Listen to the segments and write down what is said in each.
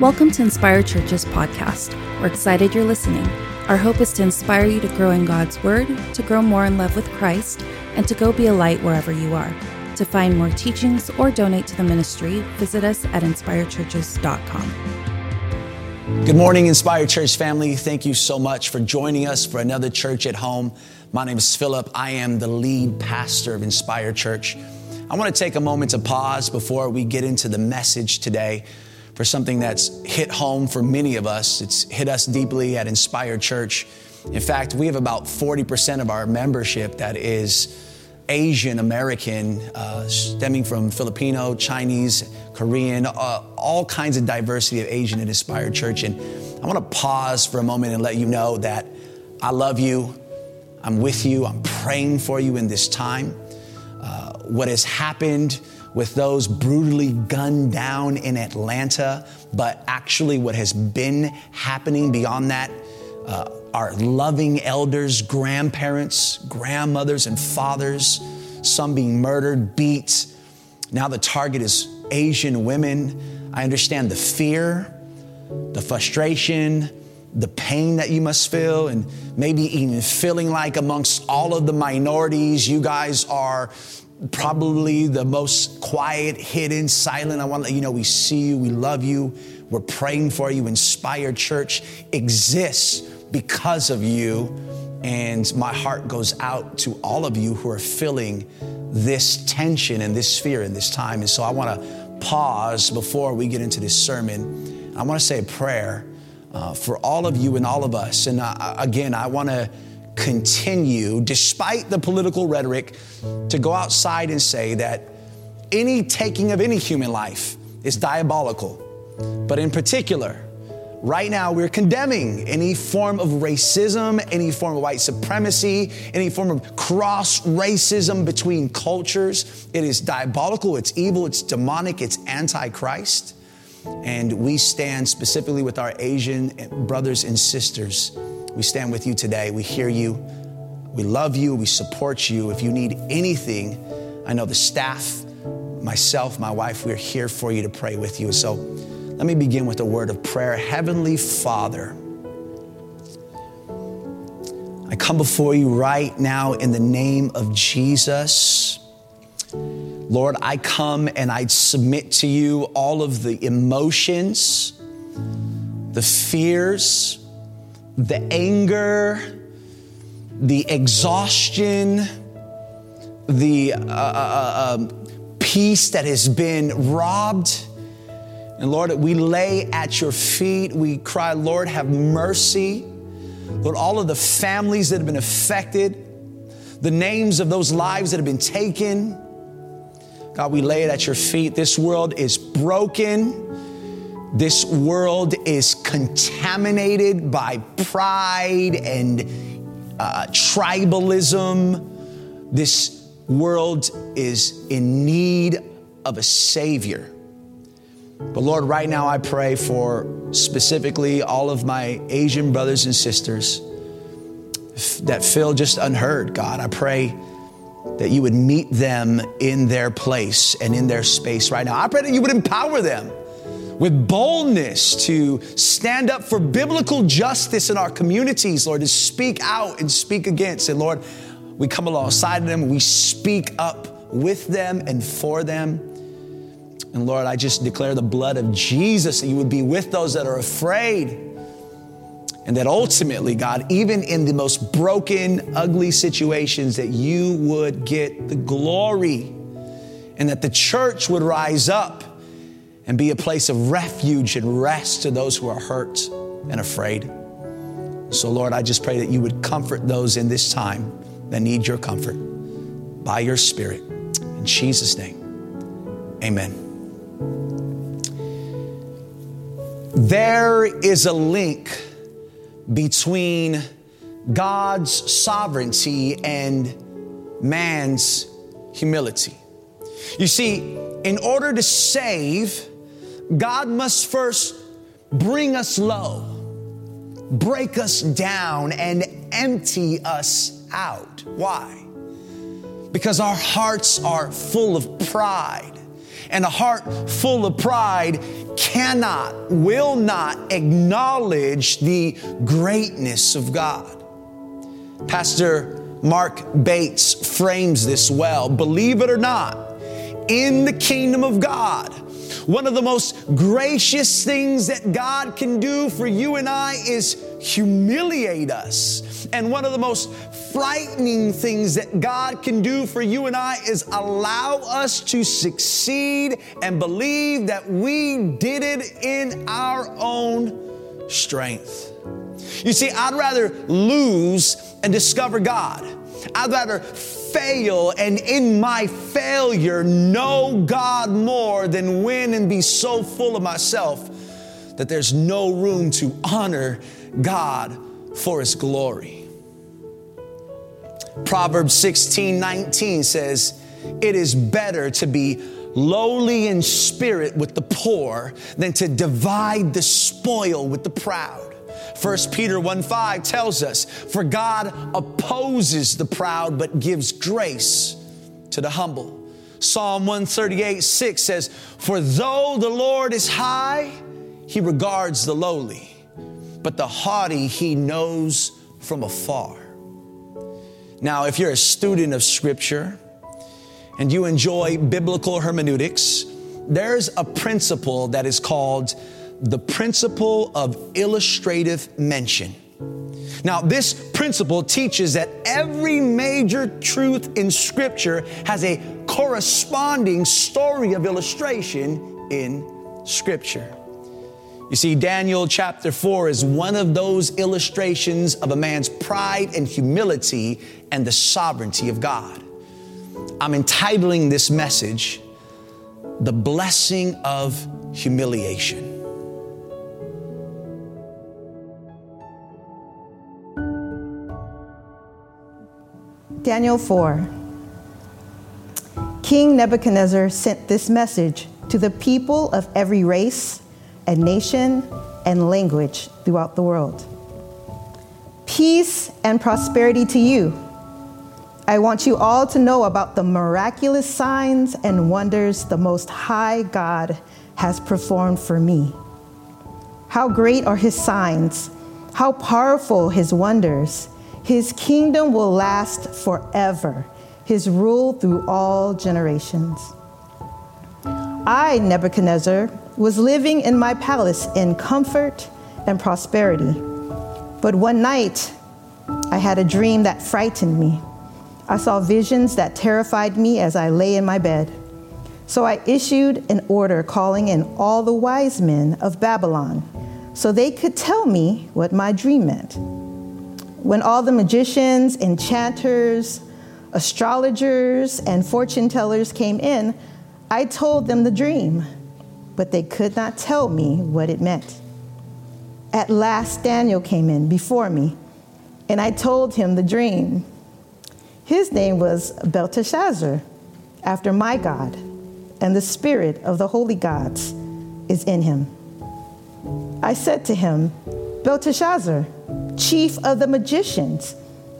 Welcome to Inspire Church's podcast. We're excited you're listening. Our hope is to inspire you to grow in God's Word, to grow more in love with Christ, and to go be a light wherever you are. To find more teachings or donate to the ministry, visit us at inspirechurches.com. Good morning, Inspire Church family. Thank you so much for joining us for another church at home. My name is Philip. I am the lead pastor of Inspire Church. I want to take a moment to pause before we get into the message today for something that's hit home for many of us. It's hit us deeply at Inspire Church. In fact, we have about 40% of our membership that is Asian American, uh, stemming from Filipino, Chinese, Korean, uh, all kinds of diversity of Asian at Inspire Church. And I want to pause for a moment and let you know that I love you. I'm with you. I'm praying for you in this time. Uh, what has happened with those brutally gunned down in Atlanta, but actually, what has been happening beyond that, uh, our loving elders, grandparents, grandmothers, and fathers, some being murdered, beat. Now the target is Asian women. I understand the fear, the frustration, the pain that you must feel, and maybe even feeling like amongst all of the minorities, you guys are probably the most quiet, hidden, silent. I want to let you know we see you, we love you, we're praying for you. Inspire Church exists because of you. And my heart goes out to all of you who are feeling this tension and this fear in this time. And so I want to pause before we get into this sermon. I want to say a prayer uh, for all of you and all of us. And uh, again, I want to continue, despite the political rhetoric, to go outside and say that any taking of any human life is diabolical. But in particular, right now we're condemning any form of racism, any form of white supremacy, any form of cross racism between cultures. It is diabolical, it's evil, it's demonic, it's antichrist. And we stand specifically with our Asian brothers and sisters we stand with you today. We hear you. We love you. We support you. If you need anything, I know the staff, myself, my wife, we're here for you to pray with you. So let me begin with a word of prayer. Heavenly Father, I come before you right now in the name of Jesus. Lord, I come and I submit to you all of the emotions, the fears, the anger, the exhaustion, the uh, uh, uh, um, peace that has been robbed. And Lord, we lay at your feet. We cry, Lord, have mercy. Lord, all of the families that have been affected, the names of those lives that have been taken. God, we lay it at your feet. This world is broken. This world is contaminated by pride and uh, tribalism. This world is in need of a Savior. But Lord, right now I pray for specifically all of my Asian brothers and sisters that feel just unheard, God. I pray that you would meet them in their place and in their space right now. I pray that you would empower them with boldness to stand up for biblical justice in our communities, Lord, to speak out and speak against. And Lord, we come alongside of them, we speak up with them and for them. And Lord, I just declare the blood of Jesus that you would be with those that are afraid. And that ultimately, God, even in the most broken, ugly situations, that you would get the glory and that the church would rise up and be a place of refuge and rest to those who are hurt and afraid. So, Lord, I just pray that you would comfort those in this time that need your comfort by your Spirit. In Jesus' name, amen. There is a link between God's sovereignty and man's humility. You see, in order to save, God must first bring us low, break us down, and empty us out. Why? Because our hearts are full of pride. And a heart full of pride cannot, will not acknowledge the greatness of God. Pastor Mark Bates frames this well. Believe it or not, in the kingdom of God, one of the most gracious things that God can do for you and I is humiliate us. And one of the most frightening things that God can do for you and I is allow us to succeed and believe that we did it in our own strength. You see, I'd rather lose and discover God. I'd rather fail and in my failure know God more than win and be so full of myself that there's no room to honor God for His glory. Proverbs 16 19 says, It is better to be lowly in spirit with the poor than to divide the spoil with the proud. 1 Peter 1 5 tells us, For God opposes the proud but gives grace to the humble. Psalm 138 6 says, For though the Lord is high, he regards the lowly, but the haughty he knows from afar. Now, if you're a student of Scripture and you enjoy biblical hermeneutics, there's a principle that is called the principle of illustrative mention. Now, this principle teaches that every major truth in Scripture has a corresponding story of illustration in Scripture. You see, Daniel chapter 4 is one of those illustrations of a man's pride and humility and the sovereignty of God. I'm entitling this message, The Blessing of Humiliation. Daniel 4. King Nebuchadnezzar sent this message to the people of every race and nation and language throughout the world Peace and prosperity to you. I want you all to know about the miraculous signs and wonders the Most High God has performed for me. How great are his signs, how powerful his wonders. His kingdom will last forever, his rule through all generations. I, Nebuchadnezzar, was living in my palace in comfort and prosperity. But one night, I had a dream that frightened me. I saw visions that terrified me as I lay in my bed. So I issued an order calling in all the wise men of Babylon so they could tell me what my dream meant. When all the magicians, enchanters, astrologers, and fortune tellers came in, I told them the dream, but they could not tell me what it meant. At last, Daniel came in before me, and I told him the dream. His name was Belteshazzar, after my God, and the spirit of the holy gods is in him. I said to him, Belteshazzar, chief of the magicians,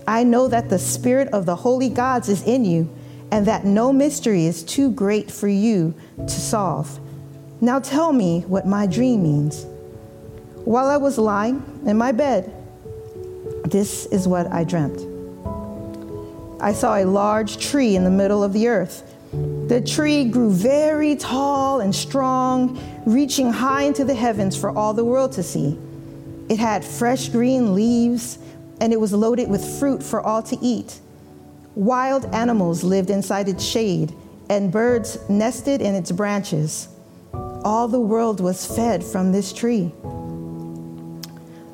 I know that the spirit of the holy gods is in you, and that no mystery is too great for you to solve. Now tell me what my dream means. While I was lying in my bed, this is what I dreamt. I saw a large tree in the middle of the earth. The tree grew very tall and strong, reaching high into the heavens for all the world to see. It had fresh green leaves, and it was loaded with fruit for all to eat. Wild animals lived inside its shade, and birds nested in its branches. All the world was fed from this tree.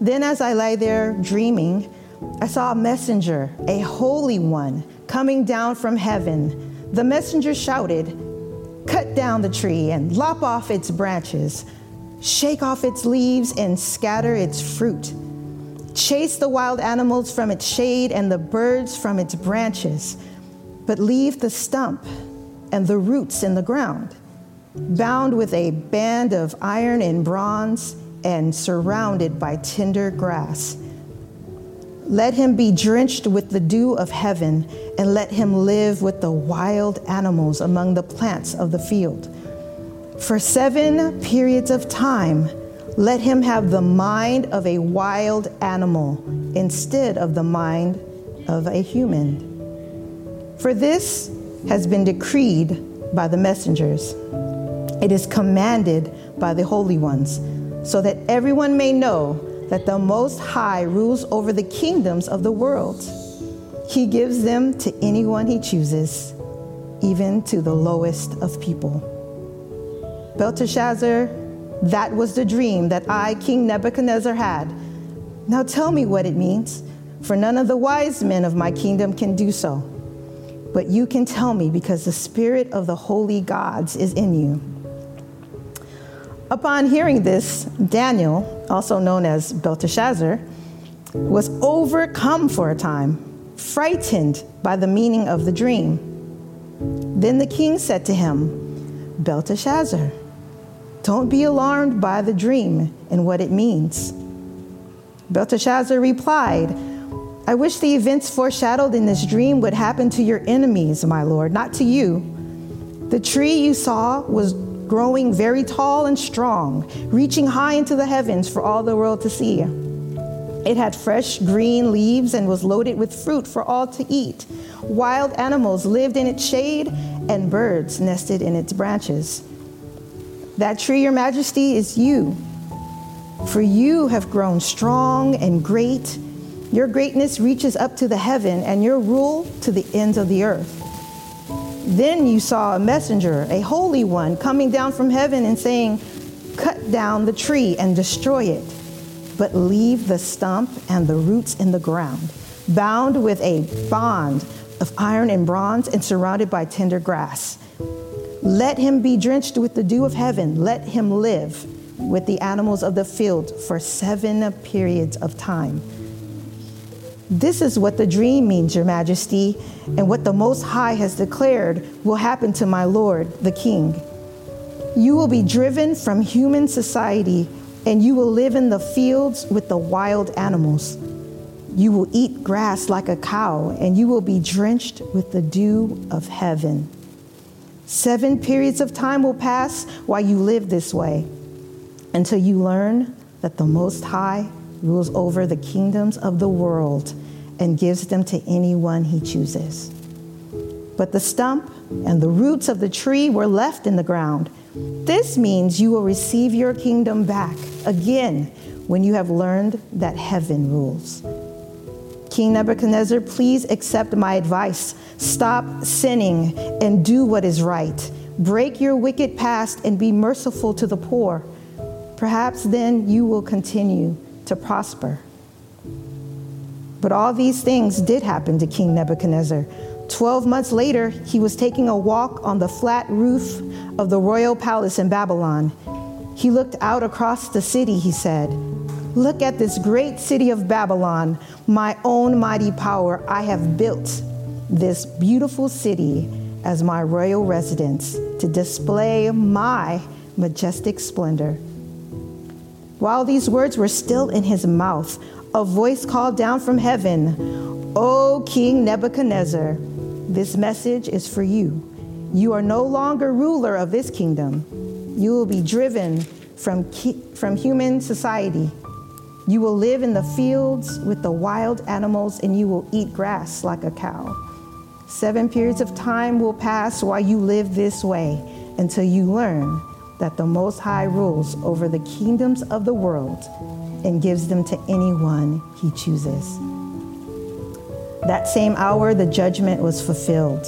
Then, as I lay there dreaming, I saw a messenger, a holy one, coming down from heaven. The messenger shouted, Cut down the tree and lop off its branches shake off its leaves and scatter its fruit. Chase the wild animals from its shade and the birds from its branches, but leave the stump and the roots in the ground, bound with a band of iron and bronze and surrounded by tender grass. Let him be drenched with the dew of heaven, and let him live with the wild animals among the plants of the field. For seven periods of time, let him have the mind of a wild animal instead of the mind of a human. For this has been decreed by the messengers. It is commanded by the holy ones, so that everyone may know that the Most High rules over the kingdoms of the world. He gives them to anyone he chooses, even to the lowest of people. Belteshazzar, that was the dream that I, King Nebuchadnezzar, had. Now tell me what it means, for none of the wise men of my kingdom can do so. But you can tell me because the spirit of the holy gods is in you. Upon hearing this, Daniel, also known as Belteshazzar, was overcome for a time, frightened by the meaning of the dream. Then the king said to him, Belteshazzar, don't be alarmed by the dream and what it means. Belteshazzar replied, I wish the events foreshadowed in this dream would happen to your enemies, my lord, not to you. The tree you saw was growing very tall and strong, reaching high into the heavens for all the world to see. It had fresh green leaves and was loaded with fruit for all to eat. Wild animals lived in its shade, and birds nested in its branches. That tree, Your Majesty, is you. For you have grown strong and great. Your greatness reaches up to the heaven, and your rule to the ends of the earth. Then you saw a messenger, a holy one, coming down from heaven and saying, Cut down the tree and destroy it, but leave the stump and the roots in the ground, bound with a bond of iron and bronze and surrounded by tender grass. Let him be drenched with the dew of heaven. Let him live with the animals of the field for seven periods of time. This is what the dream means, Your Majesty, and what the Most High has declared will happen to my Lord, the King. You will be driven from human society, and you will live in the fields with the wild animals. You will eat grass like a cow, and you will be drenched with the dew of heaven. Seven periods of time will pass while you live this way until you learn that the Most High rules over the kingdoms of the world and gives them to anyone he chooses. But the stump and the roots of the tree were left in the ground. This means you will receive your kingdom back again when you have learned that heaven rules. King Nebuchadnezzar, please accept my advice. Stop sinning and do what is right. Break your wicked past and be merciful to the poor. Perhaps then you will continue to prosper. But all these things did happen to King Nebuchadnezzar. Twelve months later, he was taking a walk on the flat roof of the royal palace in Babylon. He looked out across the city, he said, Look at this great city of Babylon, my own mighty power. I have built this beautiful city as my royal residence to display my majestic splendor. While these words were still in his mouth, a voice called down from heaven, O King Nebuchadnezzar, this message is for you. You are no longer ruler of this kingdom. You will be driven from, ki- from human society you will live in the fields with the wild animals, and you will eat grass like a cow. Seven periods of time will pass while you live this way until you learn that the Most High rules over the kingdoms of the world and gives them to anyone he chooses. That same hour, the judgment was fulfilled,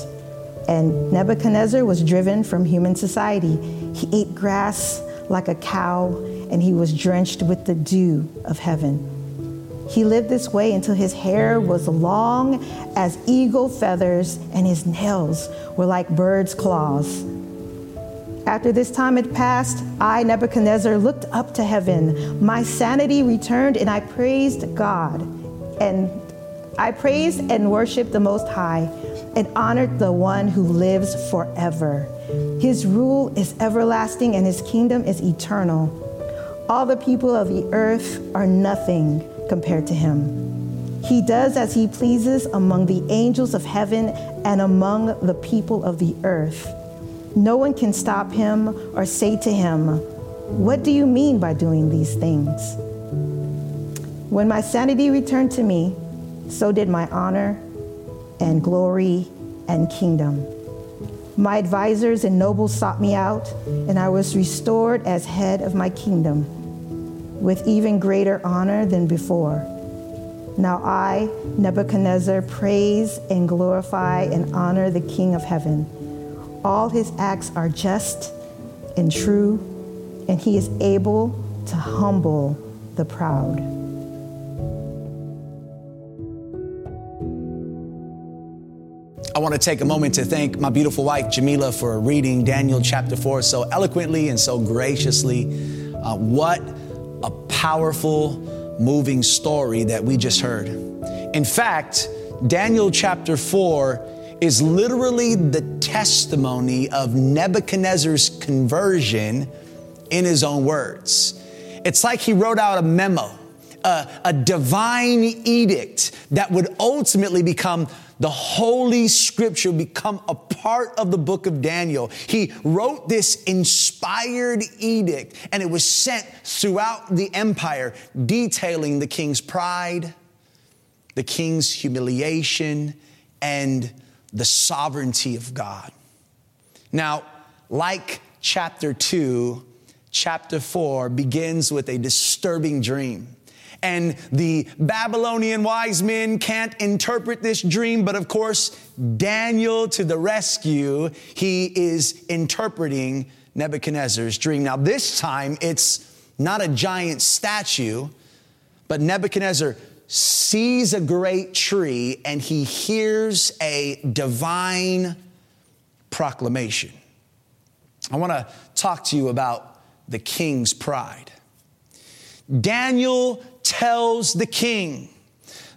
and Nebuchadnezzar was driven from human society. He ate grass like a cow and he was drenched with the dew of heaven. He lived this way until his hair was long as eagle feathers and his nails were like birds' claws. After this time had passed, I, Nebuchadnezzar, looked up to heaven. My sanity returned, and I praised God. And I praised and worshiped the Most High and honored the one who lives forever. His rule is everlasting, and his kingdom is eternal. All the people of the earth are nothing compared to him. He does as he pleases among the angels of heaven and among the people of the earth. No one can stop him or say to him, What do you mean by doing these things? When my sanity returned to me, so did my honor and glory and kingdom. My advisors and nobles sought me out, and I was restored as head of my kingdom with even greater honor than before. Now I, Nebuchadnezzar, praise and glorify and honor the King of heaven. All his acts are just and true, and he is able to humble the proud. I want to take a moment to thank my beautiful wife, Jamila, for reading Daniel chapter 4 so eloquently and so graciously. Uh, what powerful moving story that we just heard. In fact, Daniel chapter 4 is literally the testimony of Nebuchadnezzar's conversion in his own words. It's like he wrote out a memo, a, a divine edict that would ultimately become the Holy Scripture become a part of the book of Daniel. He wrote this inspired edict and it was sent throughout the empire, detailing the king's pride, the king's humiliation, and the sovereignty of God. Now, like chapter 2, chapter 4 begins with a disturbing dream. And the Babylonian wise men can't interpret this dream, but of course, Daniel to the rescue, he is interpreting Nebuchadnezzar's dream. Now, this time it's not a giant statue, but Nebuchadnezzar sees a great tree and he hears a divine proclamation. I want to talk to you about the king's pride. Daniel tells the king,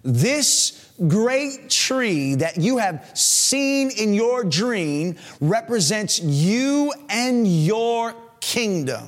This great tree that you have seen in your dream represents you and your kingdom.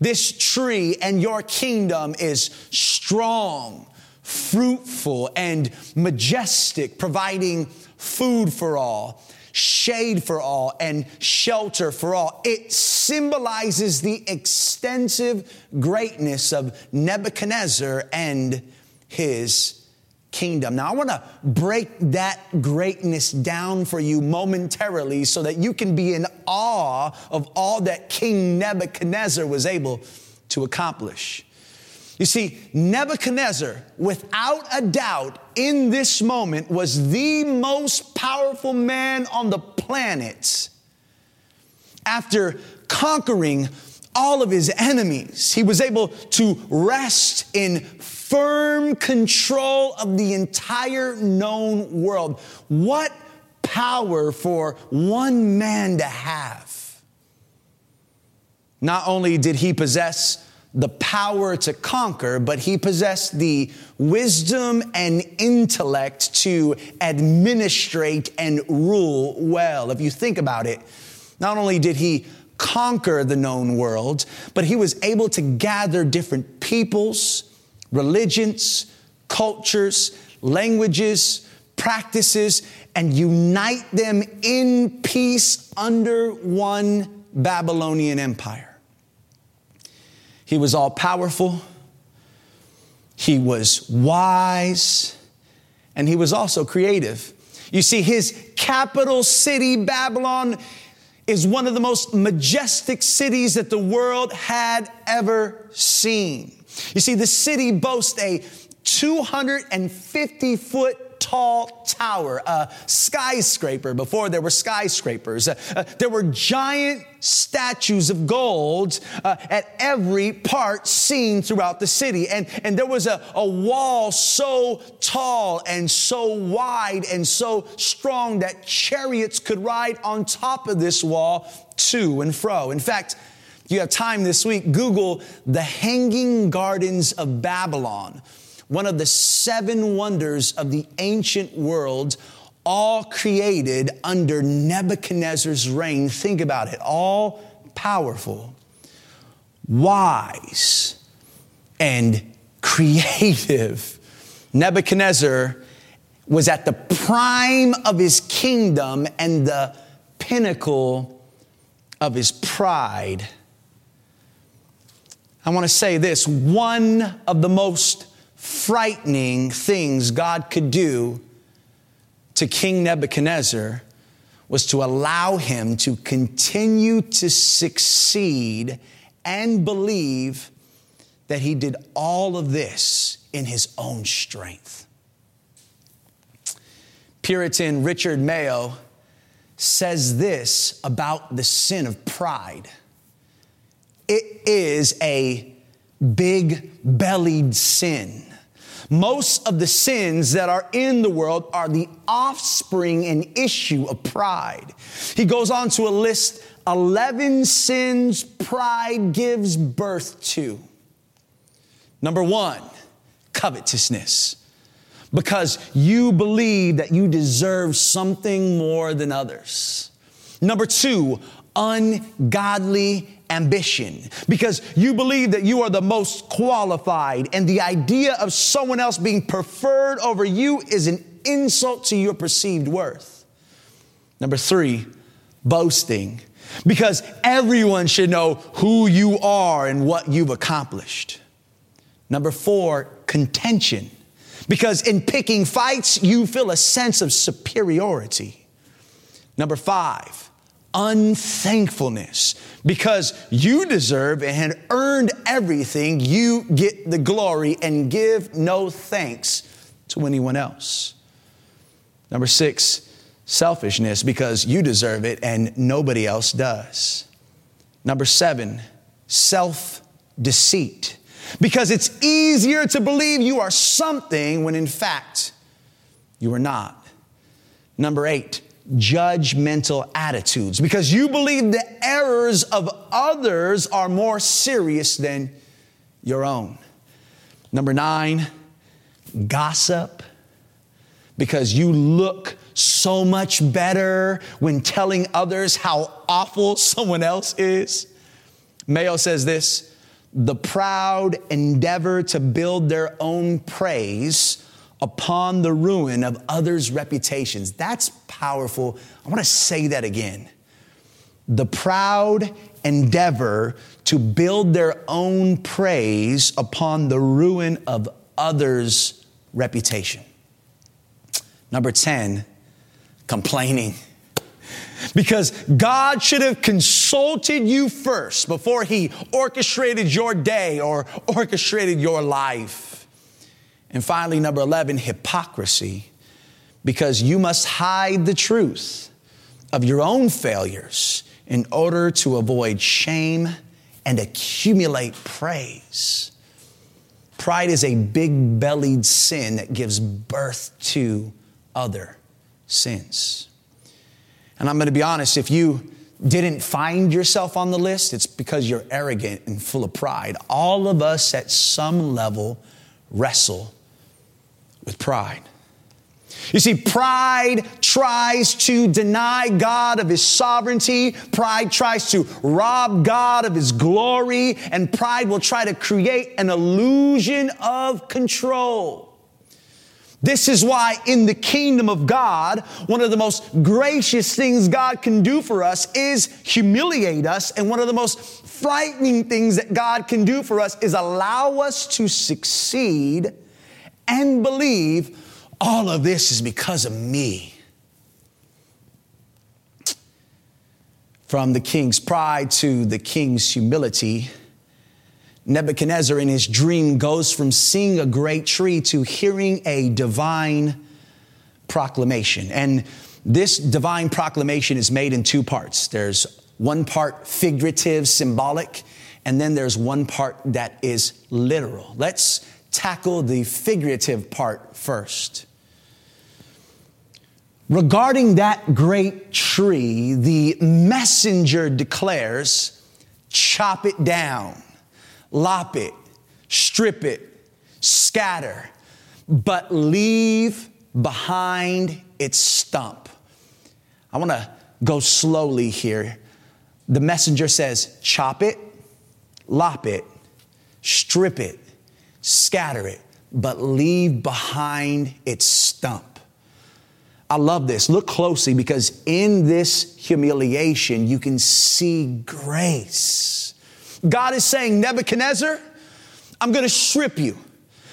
This tree and your kingdom is strong, fruitful, and majestic, providing food for all shade for all, and shelter for all. It symbolizes the extensive greatness of Nebuchadnezzar and his kingdom. Now, I want to break that greatness down for you momentarily so that you can be in awe of all that King Nebuchadnezzar was able to accomplish. You see, Nebuchadnezzar, without a doubt, in this moment was the most powerful man on the planet. After conquering all of his enemies, he was able to rest in firm control of the entire known world. What power for one man to have! Not only did he possess the power to conquer, but he possessed the wisdom and intellect to administrate and rule well. If you think about it, not only did he conquer the known world, but he was able to gather different peoples, religions, cultures, languages, practices, and unite them in peace under one Babylonian empire. He was all powerful, he was wise, and he was also creative. You see, his capital city, Babylon, is one of the most majestic cities that the world had ever seen. You see, the city boasts a 250 foot tall tower, a skyscraper before there were skyscrapers. Uh, uh, there were giant statues of gold uh, at every part seen throughout the city. And, and there was a, a wall so tall and so wide and so strong that chariots could ride on top of this wall to and fro. In fact, if you have time this week, Google the Hanging Gardens of Babylon one of the seven wonders of the ancient world, all created under Nebuchadnezzar's reign. Think about it all powerful, wise, and creative. Nebuchadnezzar was at the prime of his kingdom and the pinnacle of his pride, I want to say this one of the most frightening things God could do to King Nebuchadnezzar was to allow him to continue to succeed and believe that he did all of this in his own strength. Puritan Richard Mayo says this about the sin of pride it is a big bellied sin. Most of the sins that are in the world are the offspring and issue of pride. He goes on to a list 11 sins pride gives birth to. Number one, covetousness. Because you believe that you deserve something more than others. Number two, ungodly ambition because you believe that you are the most qualified and the idea of someone else being preferred over you is an insult to your perceived worth. Number three, boasting because everyone should know who you are and what you've accomplished. Number four, contention because in picking fights, you feel a sense of superiority. Number five, unthankfulness because you deserve and earned everything, you get the glory and give no thanks to anyone else. Number six, selfishness because you deserve it and nobody else does. Number seven, self deceit because it's easier to believe you are something when in fact you are not. Number eight, judgmental attitudes because you believe the errors of others are more serious than your own. Number nine, gossip because you look so much better when telling others how awful someone else is. Mayo says this the proud endeavor to build their own praise upon the ruin of others' reputations. That's powerful. I want to say that again. The proud endeavor to build their own praise upon the ruin of others' reputation. Number 10, complaining. Because God should have consulted you first before He orchestrated your day or orchestrated your life. And finally, number 11, hypocrisy, because you must hide the truth of your own failures in order to avoid shame and accumulate praise. Pride is a big bellied sin that gives birth to other sins. And I'm going to be honest, if you didn't find yourself on the list, it's because you're arrogant and full of pride. All of us at some level wrestle with pride. You see, pride tries to deny God of his sovereignty. Pride tries to rob God of his glory. And pride will try to create an illusion of control. This is why in the kingdom of God, one of the most gracious things God can do for us is humiliate us. And one of the most frightening things that God can do for us is allow us to succeed and believe all of this is because of me. From the king's pride to the king's humility, Nebuchadnezzar in his dream goes from seeing a great tree to hearing a divine proclamation. And this divine proclamation is made in two parts. There's one part figurative, symbolic, and then there's one part that is literal. Let's tackle the figurative part first. Regarding that great tree, the messenger declares chop it down, lop it, strip it, scatter, but leave behind its stump. I want to go slowly here. The messenger says, chop it, lop it, strip it, scatter it, but leave behind its stump. I love this. Look closely because in this humiliation, you can see grace. God is saying, Nebuchadnezzar, I'm going to strip you.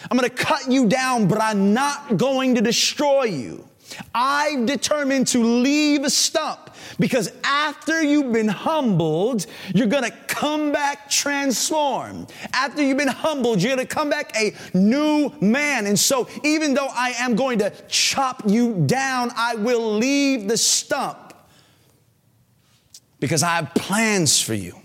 I'm going to cut you down, but I'm not going to destroy you. I've determined to leave a stump because after you've been humbled, you're gonna come back transformed. After you've been humbled, you're gonna come back a new man. And so, even though I am going to chop you down, I will leave the stump because I have plans for you.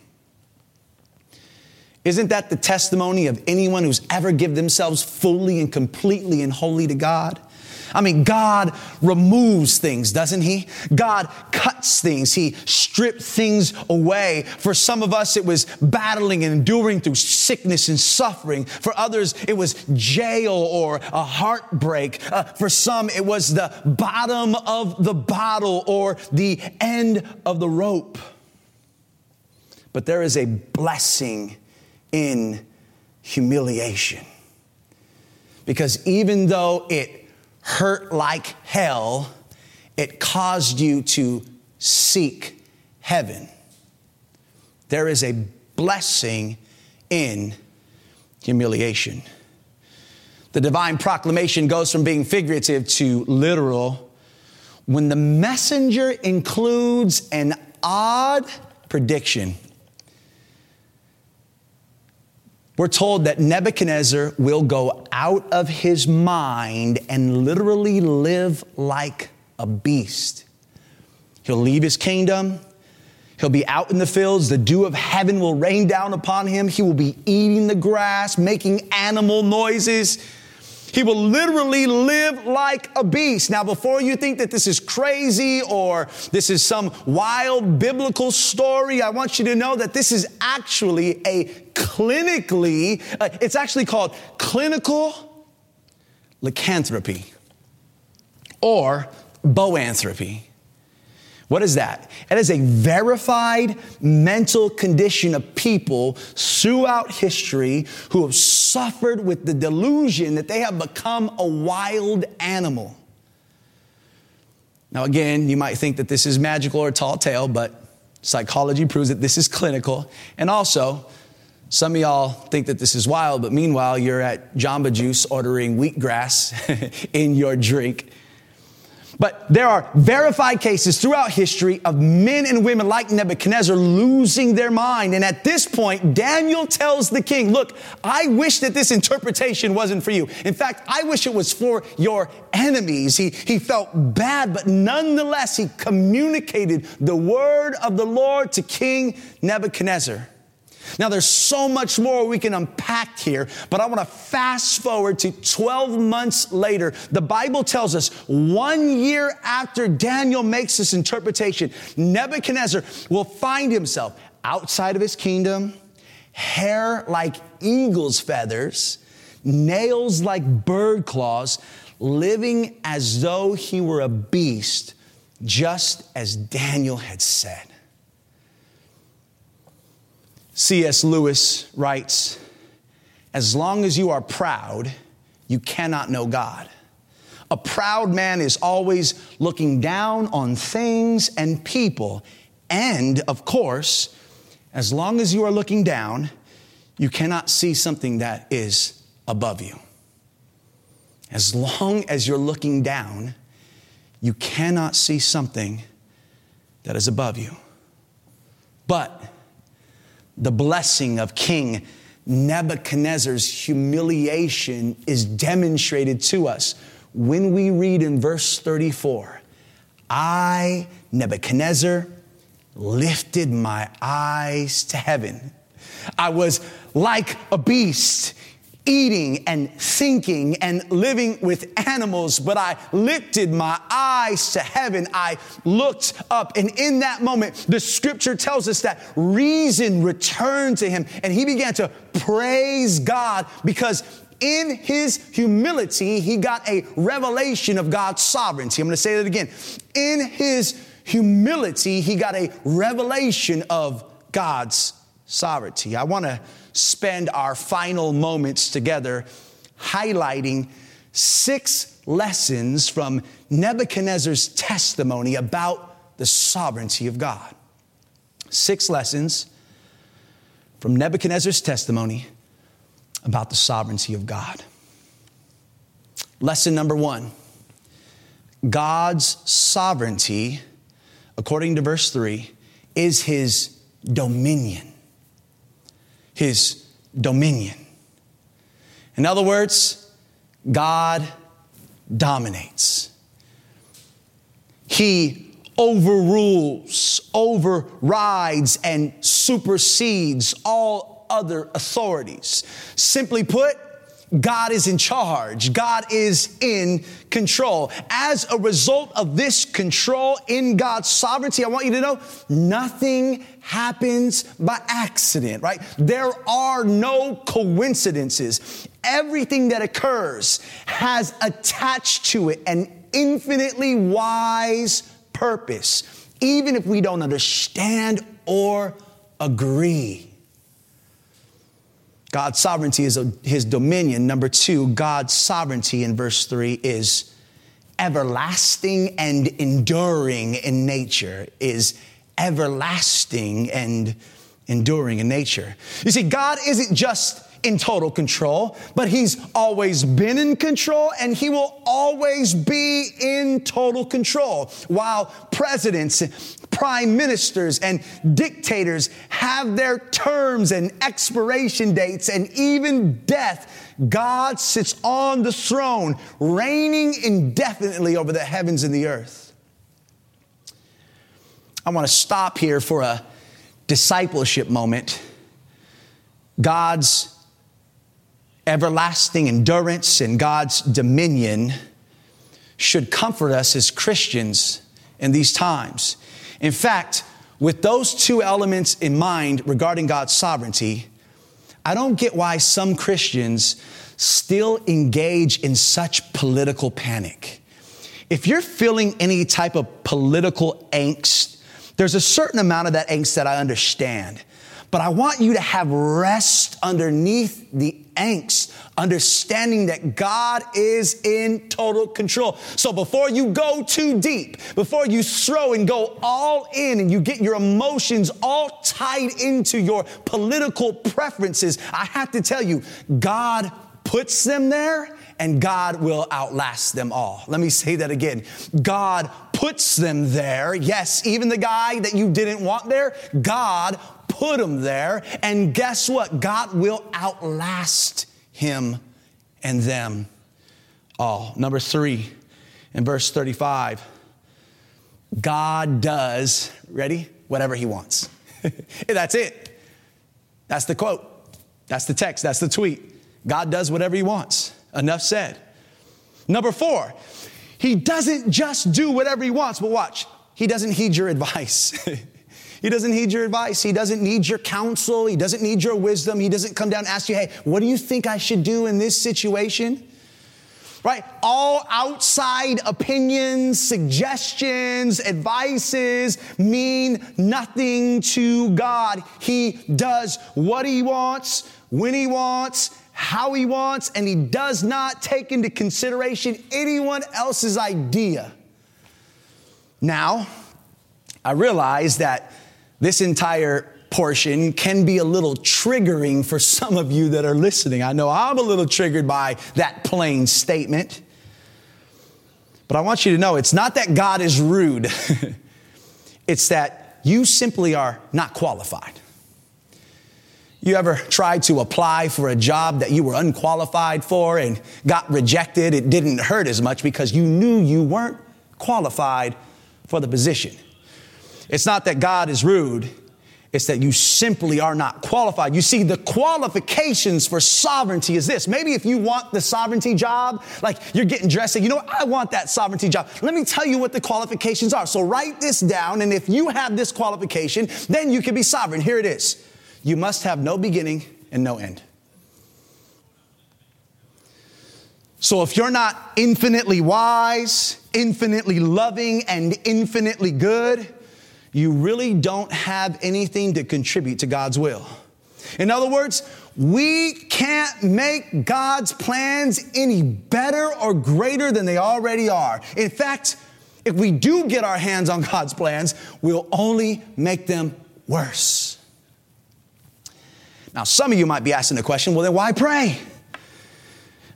Isn't that the testimony of anyone who's ever given themselves fully and completely and wholly to God? I mean, God removes things, doesn't He? God cuts things. He stripped things away. For some of us, it was battling and enduring through sickness and suffering. For others, it was jail or a heartbreak. Uh, for some, it was the bottom of the bottle or the end of the rope. But there is a blessing in humiliation. Because even though it hurt like hell, it caused you to seek heaven. There is a blessing in humiliation. The divine proclamation goes from being figurative to literal when the messenger includes an odd prediction. We're told that Nebuchadnezzar will go out of his mind and literally live like a beast. He'll leave his kingdom. He'll be out in the fields. The dew of heaven will rain down upon him. He will be eating the grass, making animal noises. He will literally live like a beast. Now, before you think that this is crazy or this is some wild biblical story, I want you to know that this is actually a clinically, uh, it's actually called clinical lycanthropy or boanthropy. What is that? It is a verified mental condition of people throughout history who have suffered with the delusion that they have become a wild animal. Now, again, you might think that this is magical or a tall tale, but psychology proves that this is clinical. And also, some of y'all think that this is wild, but meanwhile, you're at Jamba Juice ordering wheatgrass in your drink but there are verified cases throughout history of men and women like Nebuchadnezzar losing their mind. And at this point, Daniel tells the king, Look, I wish that this interpretation wasn't for you. In fact, I wish it was for your enemies. He, he felt bad, but nonetheless, he communicated the word of the Lord to King Nebuchadnezzar. Now, there's so much more we can unpack here, but I want to fast forward to 12 months later. The Bible tells us one year after Daniel makes this interpretation, Nebuchadnezzar will find himself outside of his kingdom, hair like eagle's feathers, nails like bird claws, living as though he were a beast, just as Daniel had said. C.S. Lewis writes, As long as you are proud, you cannot know God. A proud man is always looking down on things and people. And of course, as long as you are looking down, you cannot see something that is above you. As long as you're looking down, you cannot see something that is above you. But the blessing of King Nebuchadnezzar's humiliation is demonstrated to us when we read in verse 34 I, Nebuchadnezzar, lifted my eyes to heaven. I was like a beast eating and thinking and living with animals, but I lifted my eyes to heaven. I looked up, and in that moment, the scripture tells us that reason returned to him, and he began to praise God because in his humility, he got a revelation of God's sovereignty. I'm going to say that again. In his humility, he got a revelation of God's sovereignty. I want to spend our final moments together highlighting six lessons from Nebuchadnezzar's testimony about the sovereignty of God. Six lessons from Nebuchadnezzar's testimony about the sovereignty of God. Lesson number one God's sovereignty, according to verse 3, is his dominion. His dominion. In other words, God dominates. He overrules, overrides, and supersedes all other authorities. Simply put, God is in charge. God is in control. As a result of this control in God's sovereignty, I want you to know nothing happens by accident, right? There are no coincidences. Everything that occurs has attached to it an infinitely wise purpose, even if we don't understand or agree. God's sovereignty is his dominion. Number two, God's sovereignty in verse three is everlasting and enduring in nature, is everlasting and enduring in nature. You see, God isn't just in total control, but he's always been in control and he will always be in total control. While presidents, prime ministers, and dictators have their terms and expiration dates and even death, God sits on the throne, reigning indefinitely over the heavens and the earth. I want to stop here for a discipleship moment. God's everlasting endurance and God's dominion should comfort us as Christians in these times. In fact, with those two elements in mind regarding God's sovereignty, I don't get why some Christians still engage in such political panic. If you're feeling any type of political angst, there's a certain amount of that angst that I understand. But I want you to have rest underneath the angst, understanding that God is in total control. So before you go too deep, before you throw and go all in and you get your emotions all tied into your political preferences, I have to tell you, God puts them there and God will outlast them all. Let me say that again. God puts them there. Yes, even the guy that you didn't want there, God put him there. And guess what? God will outlast him and them all. Number three, in verse 35, God does, ready? Whatever he wants. That's it. That's the quote. That's the text. That's the tweet. God does whatever he wants. Enough said. Number four, he doesn't just do whatever he wants, but watch, he doesn't heed your advice. He doesn't need your advice. He doesn't need your counsel. He doesn't need your wisdom. He doesn't come down and ask you, hey, what do you think I should do in this situation? Right? All outside opinions, suggestions, advices mean nothing to God. He does what he wants, when he wants, how he wants, and he does not take into consideration anyone else's idea. Now, I realize that this entire portion can be a little triggering for some of you that are listening. I know I'm a little triggered by that plain statement. But I want you to know it's not that God is rude, it's that you simply are not qualified. You ever tried to apply for a job that you were unqualified for and got rejected? It didn't hurt as much because you knew you weren't qualified for the position. It's not that God is rude. It's that you simply are not qualified. You see, the qualifications for sovereignty is this. Maybe if you want the sovereignty job, like you're getting dressed and you know what, I want that sovereignty job. Let me tell you what the qualifications are. So write this down, and if you have this qualification, then you can be sovereign. Here it is. You must have no beginning and no end. So if you're not infinitely wise, infinitely loving, and infinitely good, you really don't have anything to contribute to God's will. In other words, we can't make God's plans any better or greater than they already are. In fact, if we do get our hands on God's plans, we'll only make them worse. Now, some of you might be asking the question well, then why pray?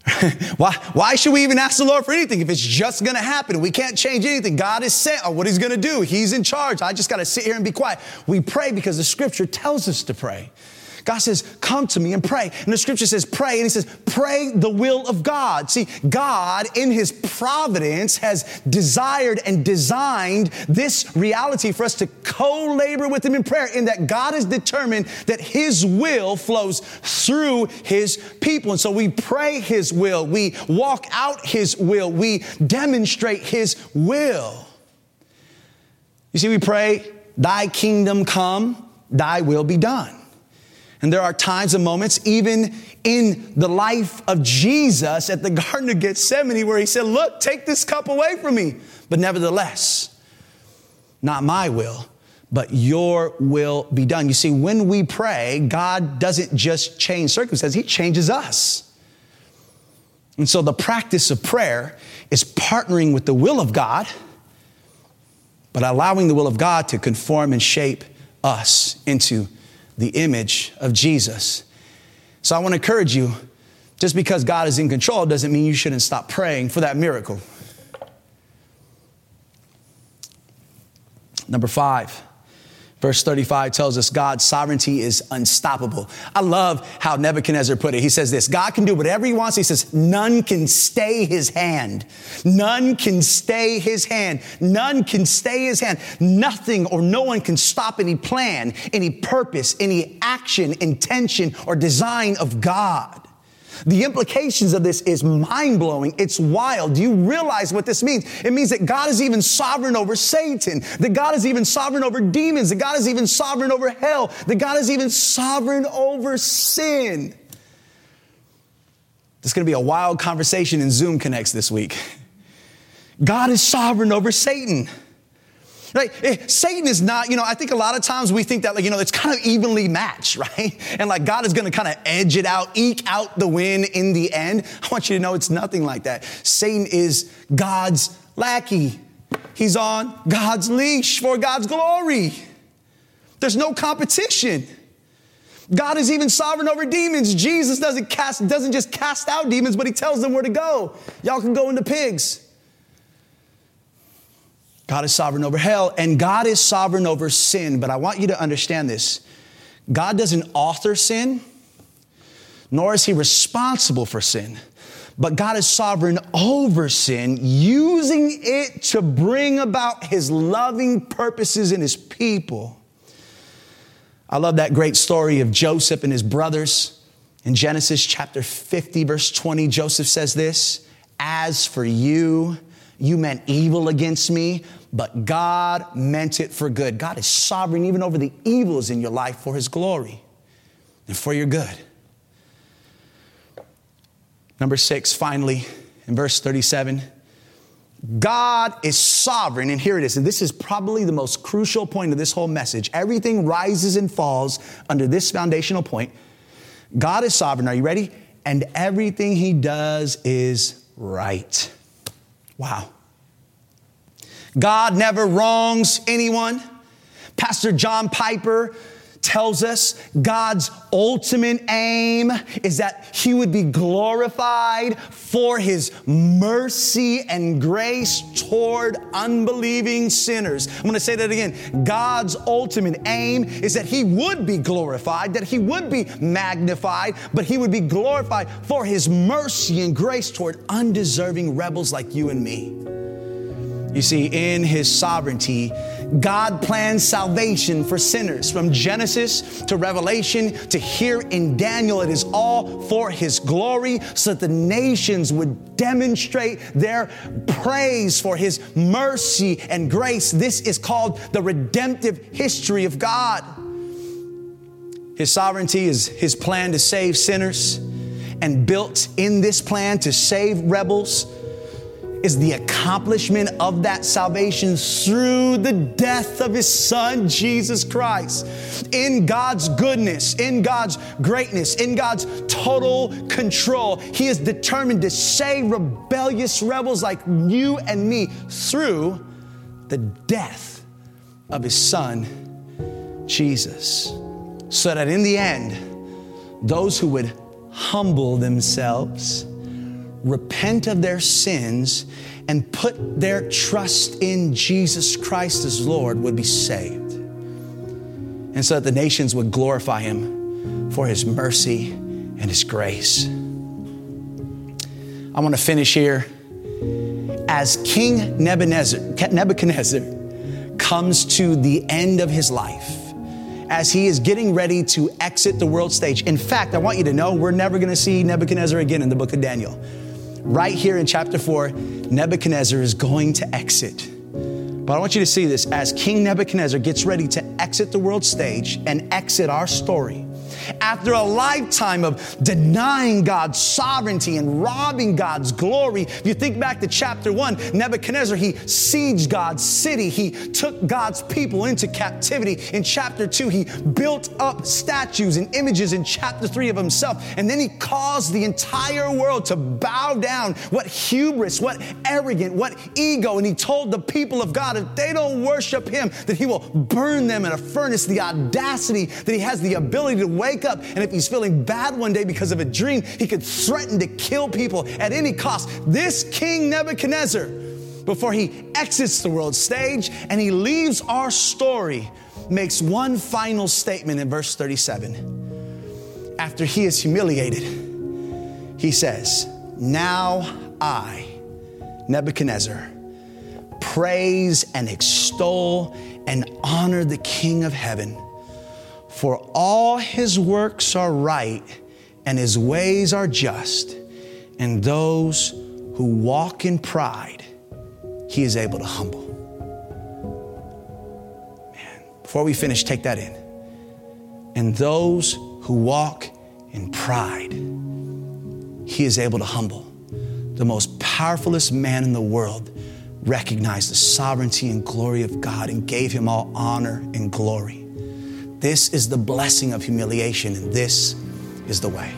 why, why should we even ask the Lord for anything if it's just gonna happen? We can't change anything. God is sent on what He's gonna do. He's in charge. I just gotta sit here and be quiet. We pray because the scripture tells us to pray. God says, Come to me and pray. And the scripture says, Pray. And He says, Pray the will of God. See, God, in His providence, has desired and designed this reality for us to co labor with Him in prayer, in that God has determined that His will flows through His people. And so we pray His will, we walk out His will, we demonstrate His will. You see, we pray, Thy kingdom come, Thy will be done. And there are times and moments, even in the life of Jesus at the Garden of Gethsemane, where he said, Look, take this cup away from me. But nevertheless, not my will, but your will be done. You see, when we pray, God doesn't just change circumstances, He changes us. And so the practice of prayer is partnering with the will of God, but allowing the will of God to conform and shape us into the image of Jesus. So I want to encourage you just because God is in control doesn't mean you shouldn't stop praying for that miracle. Number five, Verse 35 tells us God's sovereignty is unstoppable. I love how Nebuchadnezzar put it. He says this God can do whatever he wants. He says, none can stay his hand. None can stay his hand. None can stay his hand. Nothing or no one can stop any plan, any purpose, any action, intention, or design of God. The implications of this is mind blowing. It's wild. Do you realize what this means? It means that God is even sovereign over Satan, that God is even sovereign over demons, that God is even sovereign over hell, that God is even sovereign over sin. There's going to be a wild conversation in Zoom Connects this week. God is sovereign over Satan. Eh, Satan is not, you know, I think a lot of times we think that, like, you know, it's kind of evenly matched, right? And like God is going to kind of edge it out, eke out the win in the end. I want you to know it's nothing like that. Satan is God's lackey. He's on God's leash for God's glory. There's no competition. God is even sovereign over demons. Jesus doesn't cast, doesn't just cast out demons, but he tells them where to go. Y'all can go into pigs. God is sovereign over hell, and God is sovereign over sin. But I want you to understand this God doesn't author sin, nor is He responsible for sin. But God is sovereign over sin, using it to bring about His loving purposes in His people. I love that great story of Joseph and his brothers. In Genesis chapter 50, verse 20, Joseph says this As for you, you meant evil against me, but God meant it for good. God is sovereign even over the evils in your life for His glory and for your good. Number six, finally, in verse 37, God is sovereign, and here it is. And this is probably the most crucial point of this whole message. Everything rises and falls under this foundational point. God is sovereign. Are you ready? And everything He does is right. Wow. God never wrongs anyone. Pastor John Piper tells us God's ultimate aim is that he would be glorified for his mercy and grace toward unbelieving sinners. I'm going to say that again. God's ultimate aim is that he would be glorified, that he would be magnified, but he would be glorified for his mercy and grace toward undeserving rebels like you and me. You see, in his sovereignty, God plans salvation for sinners from Genesis to Revelation to here in Daniel. It is all for his glory so that the nations would demonstrate their praise for his mercy and grace. This is called the redemptive history of God. His sovereignty is his plan to save sinners, and built in this plan to save rebels is the accomplishment of that salvation through the death of his son, Jesus Christ. In God's goodness, in God's greatness, in God's total control, he is determined to save rebellious rebels like you and me through the death of his son, Jesus. So that in the end, those who would humble themselves, repent of their sins, and put their trust in Jesus Christ as Lord would be saved. And so that the nations would glorify him for his mercy and his grace. I want to finish here as King Nebuchadnezzar, comes to the end of his life as he is getting ready to exit the world stage. In fact, I want you to know we're never going to see Nebuchadnezzar again in the book of Daniel. Right here in chapter 4, Nebuchadnezzar is going to exit. But I want you to see this as King Nebuchadnezzar gets ready to exit the world stage and exit our story after a lifetime of denying God's sovereignty and robbing God's glory. If you think back to chapter one, Nebuchadnezzar, he sieged God's city. He took God's people into captivity. In chapter two, he built up statues and images in chapter three of himself. And then he caused the entire world to bow down. What hubris, what arrogant, what ego. And he told the people of God, if they don't worship him, that he will burn them in a furnace. The audacity that he has the ability to wake up and if he's feeling bad one day because of a dream, he could threaten to kill people at any cost. This King Nebuchadnezzar, before he exits the world stage and he leaves our story, makes one final statement in verse 37. After he is humiliated, he says, Now I, Nebuchadnezzar, praise and extol and honor the King of heaven for all his works are right and his ways are just, and those who walk in pride, he is able to humble. Man, before we finish, take that in. And those who walk in pride, he is able to humble. The most powerfulest man in the world recognized the sovereignty and glory of God and gave him all honor and glory. This is the blessing of humiliation, and this is the way.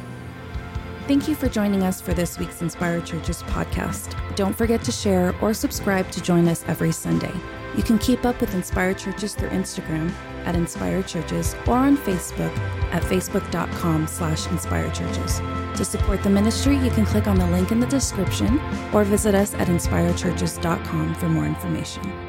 Thank you for joining us for this week's Inspire Churches podcast. Don't forget to share or subscribe to join us every Sunday. You can keep up with Inspire Churches through Instagram at Inspire Churches or on Facebook at facebook.com slash Inspire Churches. To support the ministry, you can click on the link in the description or visit us at inspirechurches.com for more information.